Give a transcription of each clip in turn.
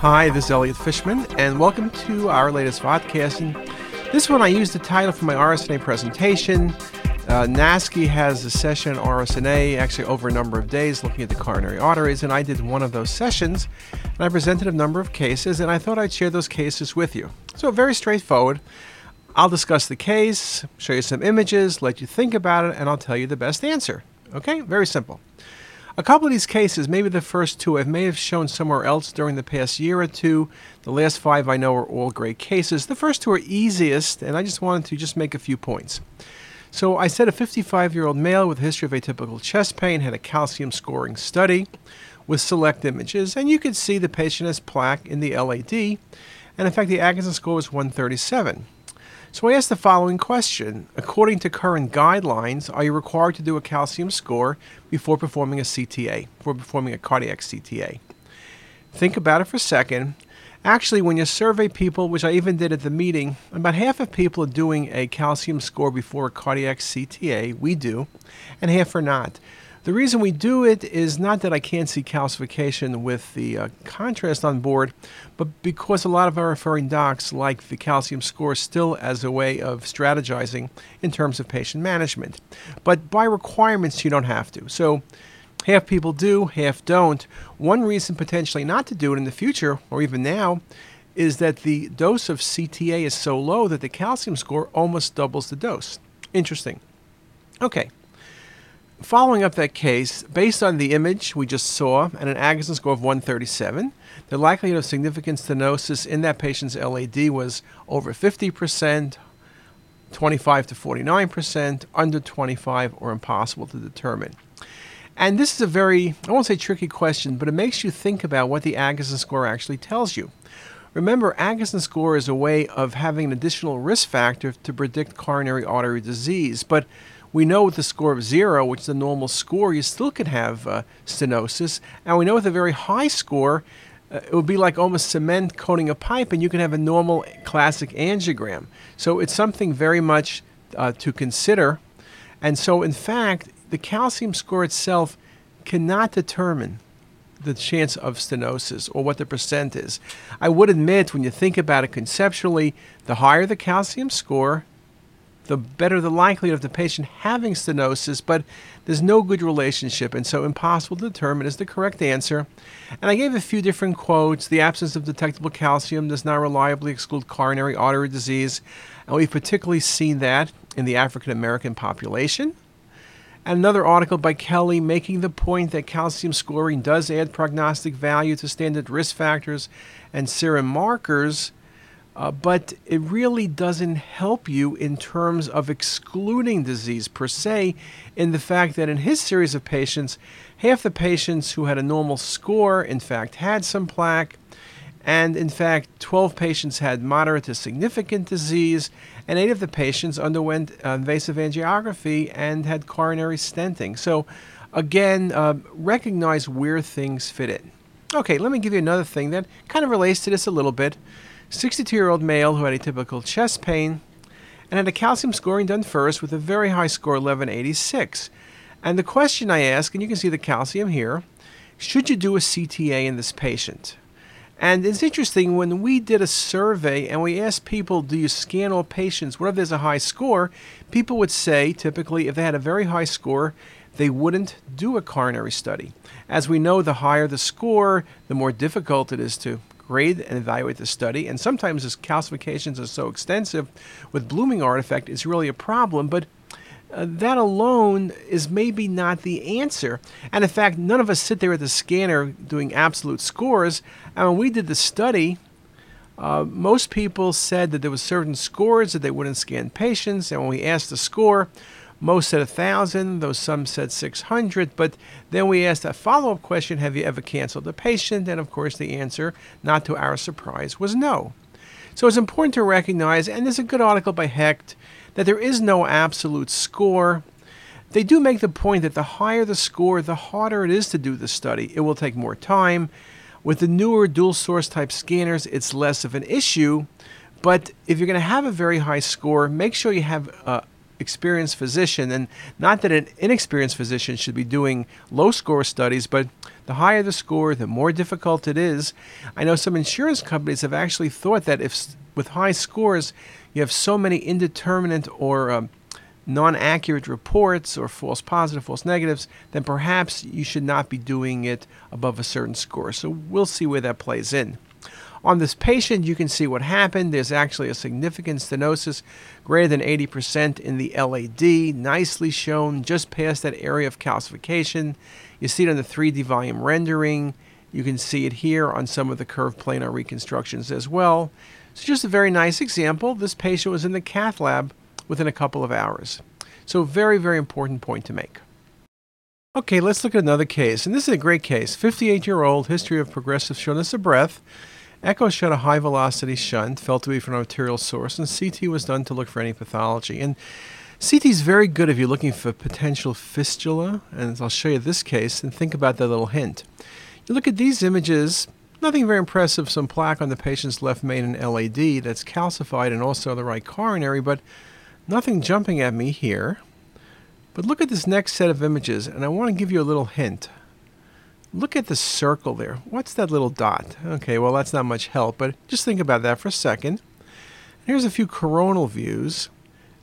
Hi, this is Elliot Fishman, and welcome to our latest podcast. And this one, I used the title for my RSNA presentation. Uh, NASCI has a session on RSNA, actually over a number of days, looking at the coronary arteries, and I did one of those sessions, and I presented a number of cases, and I thought I'd share those cases with you. So, very straightforward. I'll discuss the case, show you some images, let you think about it, and I'll tell you the best answer. Okay? Very simple. A couple of these cases, maybe the first two, I may have shown somewhere else during the past year or two. The last five I know are all great cases. The first two are easiest, and I just wanted to just make a few points. So I said a 55 year old male with a history of atypical chest pain had a calcium scoring study with select images, and you could see the patient has plaque in the LAD, and in fact, the Agatston score was 137. So I asked the following question According to current guidelines, are you required to do a calcium score before performing a CTA, before performing a cardiac CTA? Think about it for a second. Actually, when you survey people, which I even did at the meeting, about half of people are doing a calcium score before a cardiac CTA. We do, and half are not. The reason we do it is not that I can't see calcification with the uh, contrast on board, but because a lot of our referring docs like the calcium score still as a way of strategizing in terms of patient management. But by requirements, you don't have to. So half people do, half don't. One reason potentially not to do it in the future, or even now, is that the dose of CTA is so low that the calcium score almost doubles the dose. Interesting. Okay following up that case, based on the image we just saw and an Agatston score of 137, the likelihood of significant stenosis in that patient's LAD was over 50%, 25 to 49%, under 25, or impossible to determine. And this is a very, I won't say tricky question, but it makes you think about what the Agatston score actually tells you. Remember, Agatston score is a way of having an additional risk factor to predict coronary artery disease, but we know with a score of zero, which is the normal score, you still could have uh, stenosis. And we know with a very high score, uh, it would be like almost cement coating a pipe, and you can have a normal classic angiogram. So it's something very much uh, to consider. And so, in fact, the calcium score itself cannot determine the chance of stenosis or what the percent is. I would admit, when you think about it conceptually, the higher the calcium score, the better the likelihood of the patient having stenosis, but there's no good relationship, and so impossible to determine is the correct answer. And I gave a few different quotes. The absence of detectable calcium does not reliably exclude coronary artery disease, and we've particularly seen that in the African American population. And another article by Kelly making the point that calcium scoring does add prognostic value to standard risk factors and serum markers uh, but it really doesn't help you in terms of excluding disease per se, in the fact that in his series of patients, half the patients who had a normal score, in fact, had some plaque. And in fact, 12 patients had moderate to significant disease, and eight of the patients underwent uh, invasive angiography and had coronary stenting. So, again, uh, recognize where things fit in. Okay, let me give you another thing that kind of relates to this a little bit. 62 year old male who had atypical chest pain and had a calcium scoring done first with a very high score 1186. And the question I ask, and you can see the calcium here, should you do a CTA in this patient? And it's interesting when we did a survey and we asked people, do you scan all patients? What if there's a high score? People would say, typically, if they had a very high score, they wouldn't do a coronary study. As we know, the higher the score, the more difficult it is to grade and evaluate the study. And sometimes as calcifications are so extensive with blooming artifact, it's really a problem. But uh, that alone is maybe not the answer. And in fact, none of us sit there at the scanner doing absolute scores. And when we did the study, uh, most people said that there was certain scores that they wouldn't scan patients. And when we asked the score, most said 1,000, though some said 600. But then we asked a follow up question Have you ever canceled a patient? And of course, the answer, not to our surprise, was no. So it's important to recognize, and there's a good article by Hecht, that there is no absolute score. They do make the point that the higher the score, the harder it is to do the study. It will take more time. With the newer dual source type scanners, it's less of an issue. But if you're going to have a very high score, make sure you have uh, experienced physician, and not that an inexperienced physician should be doing low score studies, but the higher the score, the more difficult it is. I know some insurance companies have actually thought that if with high scores you have so many indeterminate or um, non accurate reports or false positive, false negatives, then perhaps you should not be doing it above a certain score. So we'll see where that plays in. On this patient, you can see what happened. There's actually a significant stenosis greater than 80% in the LAD, nicely shown just past that area of calcification. You see it on the 3D volume rendering. You can see it here on some of the curved planar reconstructions as well. So just a very nice example. This patient was in the cath lab within a couple of hours. So very, very important point to make. Okay, let's look at another case. And this is a great case. 58-year-old, history of progressive shortness of breath. Echo showed a high velocity shunt, felt to be from an arterial source, and CT was done to look for any pathology. And CT is very good if you're looking for potential fistula, and I'll show you this case, and think about that little hint. You look at these images, nothing very impressive, some plaque on the patient's left main and LAD that's calcified and also the right coronary, but Nothing jumping at me here. But look at this next set of images, and I want to give you a little hint. Look at the circle there. What's that little dot? Okay, well, that's not much help, but just think about that for a second. Here's a few coronal views,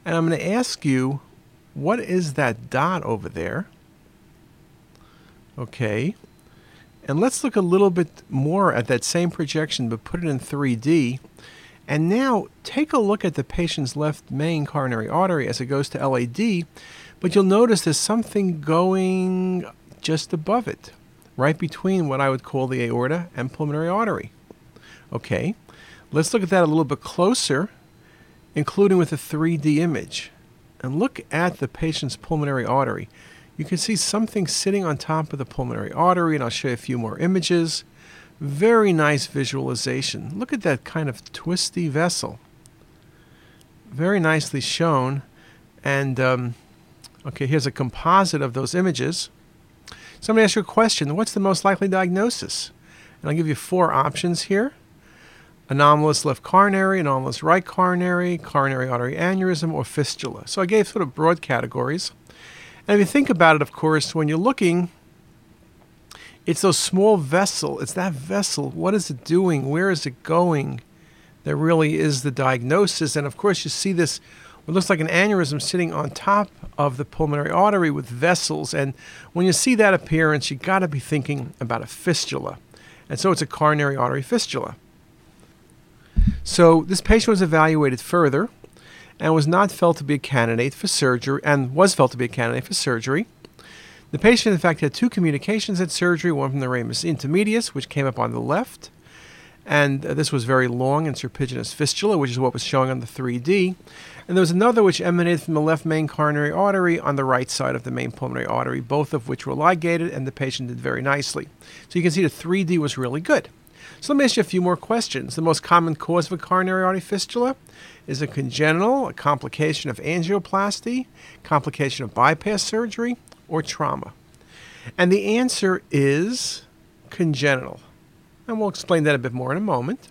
and I'm going to ask you, what is that dot over there? Okay. And let's look a little bit more at that same projection, but put it in 3D. And now take a look at the patient's left main coronary artery as it goes to LAD, but you'll notice there's something going just above it, right between what I would call the aorta and pulmonary artery. Okay, let's look at that a little bit closer, including with a 3D image. And look at the patient's pulmonary artery. You can see something sitting on top of the pulmonary artery, and I'll show you a few more images. Very nice visualization. Look at that kind of twisty vessel. Very nicely shown. And, um, okay, here's a composite of those images. So I'm ask you a question. What's the most likely diagnosis? And I'll give you four options here. Anomalous left coronary, anomalous right coronary, coronary artery aneurysm, or fistula. So I gave sort of broad categories. And if you think about it, of course, when you're looking it's those small vessel. It's that vessel. What is it doing? Where is it going? That really is the diagnosis. And of course, you see this what looks like an aneurysm sitting on top of the pulmonary artery with vessels. And when you see that appearance, you got to be thinking about a fistula. And so it's a coronary artery fistula. So this patient was evaluated further and was not felt to be a candidate for surgery and was felt to be a candidate for surgery. The patient, in fact, had two communications at surgery, one from the ramus intermedius, which came up on the left, and uh, this was very long and serpiginous fistula, which is what was showing on the 3D. And there was another which emanated from the left main coronary artery on the right side of the main pulmonary artery, both of which were ligated, and the patient did very nicely. So you can see the 3D was really good. So let me ask you a few more questions. The most common cause of a coronary artery fistula is a congenital, a complication of angioplasty, complication of bypass surgery, or trauma? And the answer is congenital. And we'll explain that a bit more in a moment.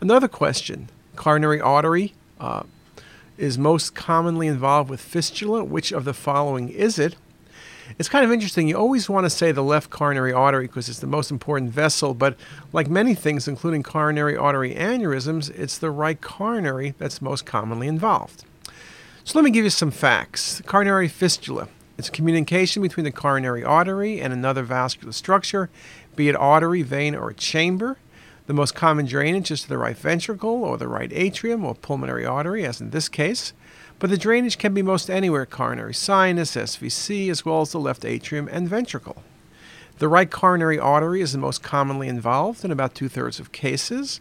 Another question coronary artery uh, is most commonly involved with fistula. Which of the following is it? It's kind of interesting. You always want to say the left coronary artery because it's the most important vessel, but like many things, including coronary artery aneurysms, it's the right coronary that's most commonly involved. So let me give you some facts. Coronary fistula it's communication between the coronary artery and another vascular structure, be it artery, vein, or chamber. The most common drainage is to the right ventricle or the right atrium or pulmonary artery, as in this case. But the drainage can be most anywhere coronary sinus, SVC, as well as the left atrium and ventricle. The right coronary artery is the most commonly involved in about two thirds of cases.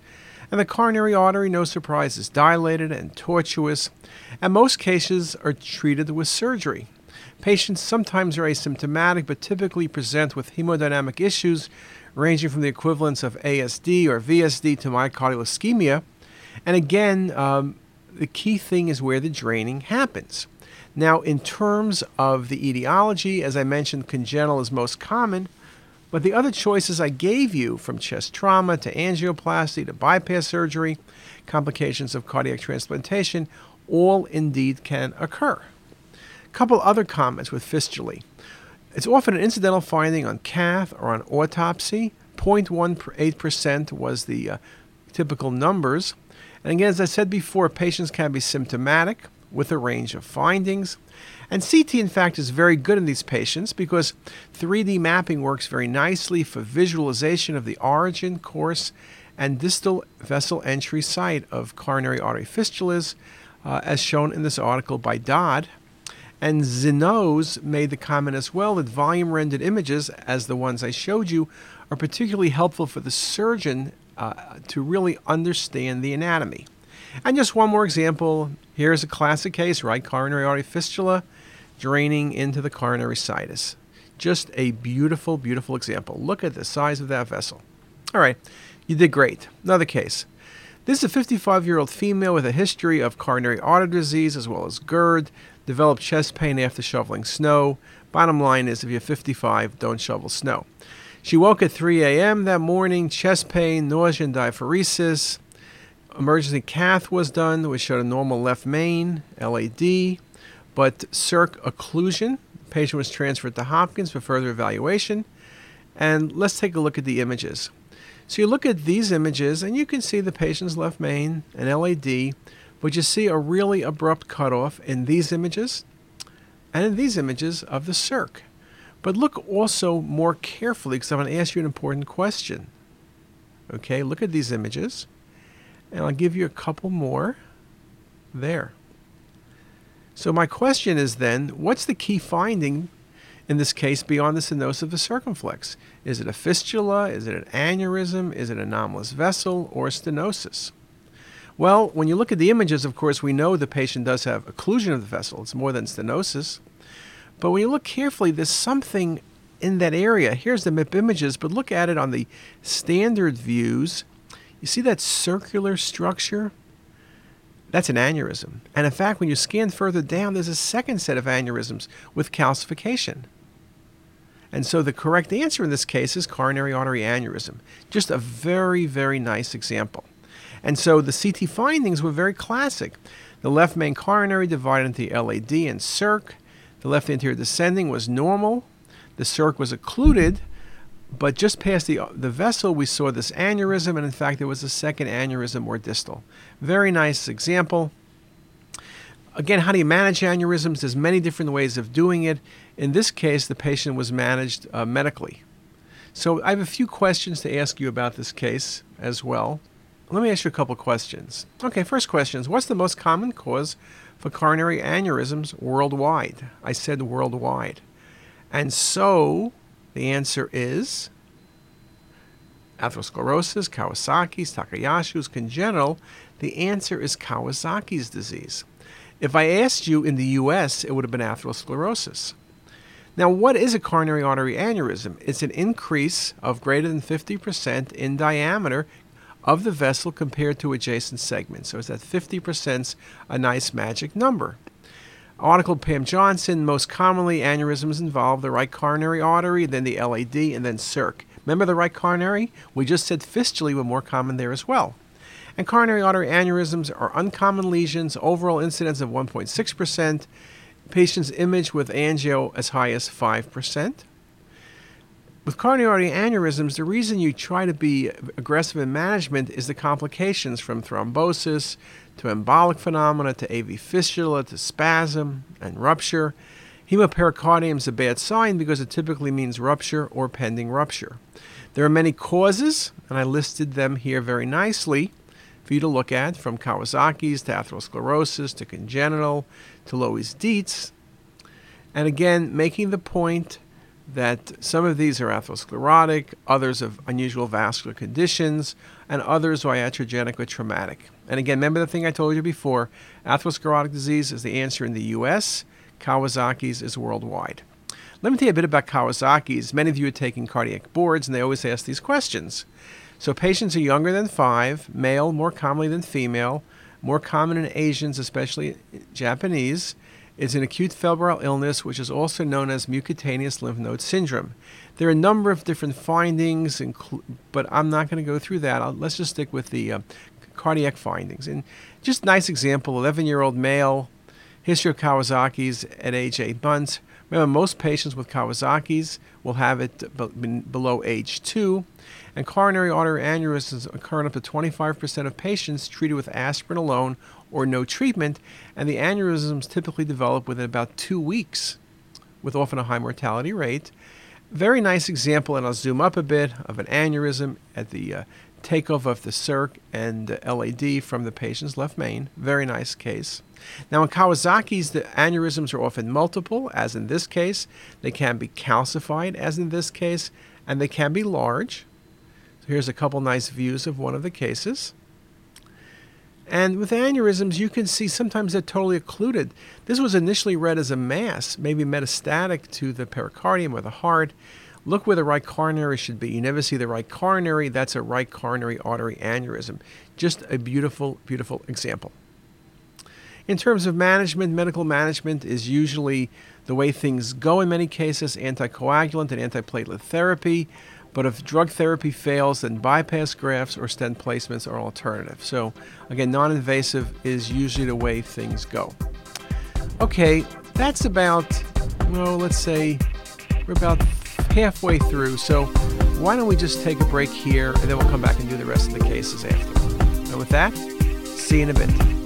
And the coronary artery, no surprise, is dilated and tortuous, and most cases are treated with surgery. Patients sometimes are asymptomatic but typically present with hemodynamic issues ranging from the equivalence of ASD or VSD to myocardial ischemia. And again, um, the key thing is where the draining happens. Now, in terms of the etiology, as I mentioned, congenital is most common, but the other choices I gave you, from chest trauma to angioplasty to bypass surgery, complications of cardiac transplantation, all indeed can occur. Couple other comments with fistulae. It's often an incidental finding on cath or on autopsy. 0.18% was the uh, typical numbers. And again, as I said before, patients can be symptomatic with a range of findings. And CT, in fact, is very good in these patients because 3D mapping works very nicely for visualization of the origin, course, and distal vessel entry site of coronary artery fistulas, uh, as shown in this article by Dodd. And Zeno's made the comment as well that volume rendered images, as the ones I showed you, are particularly helpful for the surgeon uh, to really understand the anatomy. And just one more example here's a classic case, right? Coronary artery fistula draining into the coronary sinus. Just a beautiful, beautiful example. Look at the size of that vessel. All right, you did great. Another case. This is a 55 year old female with a history of coronary artery disease as well as GERD, developed chest pain after shoveling snow. Bottom line is if you're 55, don't shovel snow. She woke at 3 a.m. that morning, chest pain, nausea, and diaphoresis. Emergency cath was done, which showed a normal left main, LAD, but circ occlusion. The patient was transferred to Hopkins for further evaluation. And let's take a look at the images. So you look at these images, and you can see the patient's left main and LAD, but you see a really abrupt cutoff in these images and in these images of the circ. But look also more carefully because I'm going to ask you an important question. Okay, look at these images, and I'll give you a couple more there. So, my question is then what's the key finding in this case beyond the stenosis of the circumflex? Is it a fistula? Is it an aneurysm? Is it an anomalous vessel or stenosis? Well, when you look at the images, of course, we know the patient does have occlusion of the vessel. It's more than stenosis. But when you look carefully, there's something in that area. Here's the MIP images, but look at it on the standard views. You see that circular structure? That's an aneurysm. And in fact, when you scan further down, there's a second set of aneurysms with calcification. And so the correct answer in this case is coronary artery aneurysm. Just a very, very nice example. And so the CT findings were very classic. The left main coronary divided into LAD and circ. The left anterior descending was normal. The circ was occluded, but just past the, the vessel, we saw this aneurysm, and in fact, there was a second aneurysm or distal. Very nice example. Again, how do you manage aneurysms? There's many different ways of doing it. In this case, the patient was managed uh, medically. So I have a few questions to ask you about this case as well. Let me ask you a couple questions. Okay, first question is What's the most common cause for coronary aneurysms worldwide. I said worldwide. And so the answer is atherosclerosis, Kawasaki's, Takayasu's, congenital. The answer is Kawasaki's disease. If I asked you in the US, it would have been atherosclerosis. Now, what is a coronary artery aneurysm? It's an increase of greater than 50% in diameter of the vessel compared to adjacent segments. So it's that 50% a nice magic number. Article Pam Johnson, most commonly aneurysms involve the right coronary artery, then the LAD, and then circ. Remember the right coronary? We just said fistulae were more common there as well. And coronary artery aneurysms are uncommon lesions, overall incidence of 1.6%, patients image with angio as high as 5%. With coronary aneurysms, the reason you try to be aggressive in management is the complications from thrombosis to embolic phenomena to AV fistula to spasm and rupture. Hemopericardium is a bad sign because it typically means rupture or pending rupture. There are many causes, and I listed them here very nicely for you to look at from Kawasaki's to atherosclerosis to congenital to Loeys Dietz. And again, making the point that some of these are atherosclerotic, others of unusual vascular conditions, and others are iatrogenic or traumatic. And again, remember the thing I told you before atherosclerotic disease is the answer in the US, Kawasaki's is worldwide. Let me tell you a bit about Kawasaki's. Many of you are taking cardiac boards, and they always ask these questions. So, patients are younger than five, male more commonly than female, more common in Asians, especially Japanese is an acute febrile illness which is also known as mucocutaneous lymph node syndrome. There are a number of different findings, but I'm not going to go through that. I'll, let's just stick with the uh, cardiac findings. And just nice example 11 year old male, History of Kawasaki's at age 8 months. Remember, most patients with Kawasaki's will have it below age 2. And coronary artery aneurysms occur in up to 25% of patients treated with aspirin alone or no treatment, and the aneurysms typically develop within about two weeks, with often a high mortality rate. Very nice example, and I'll zoom up a bit, of an aneurysm at the uh, takeoff of the circ and LAD from the patient's left main. Very nice case. Now, in Kawasaki's, the aneurysms are often multiple, as in this case. They can be calcified, as in this case, and they can be large. So here's a couple nice views of one of the cases. And with aneurysms, you can see sometimes they're totally occluded. This was initially read as a mass, maybe metastatic to the pericardium or the heart. Look where the right coronary should be. You never see the right coronary. That's a right coronary artery aneurysm. Just a beautiful, beautiful example. In terms of management, medical management is usually the way things go in many cases anticoagulant and antiplatelet therapy. But if drug therapy fails, then bypass grafts or stent placements are alternative. So, again, non invasive is usually the way things go. Okay, that's about, well, let's say we're about halfway through. So why don't we just take a break here and then we'll come back and do the rest of the cases after. And with that, see you in a bit.